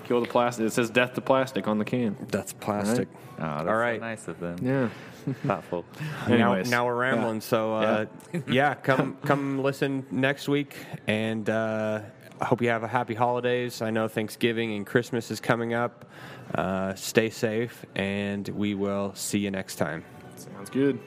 Kill the plastic. It says death to plastic on the can. that's plastic. Oh, that's All right. so nice of them. Yeah. Thoughtful. now, Anyways, now we're rambling. So uh, yeah. come come listen next week, and uh, I hope you have a happy holidays. I know Thanksgiving and Christmas is coming up. Uh, stay safe, and we will see you next time. Sounds good.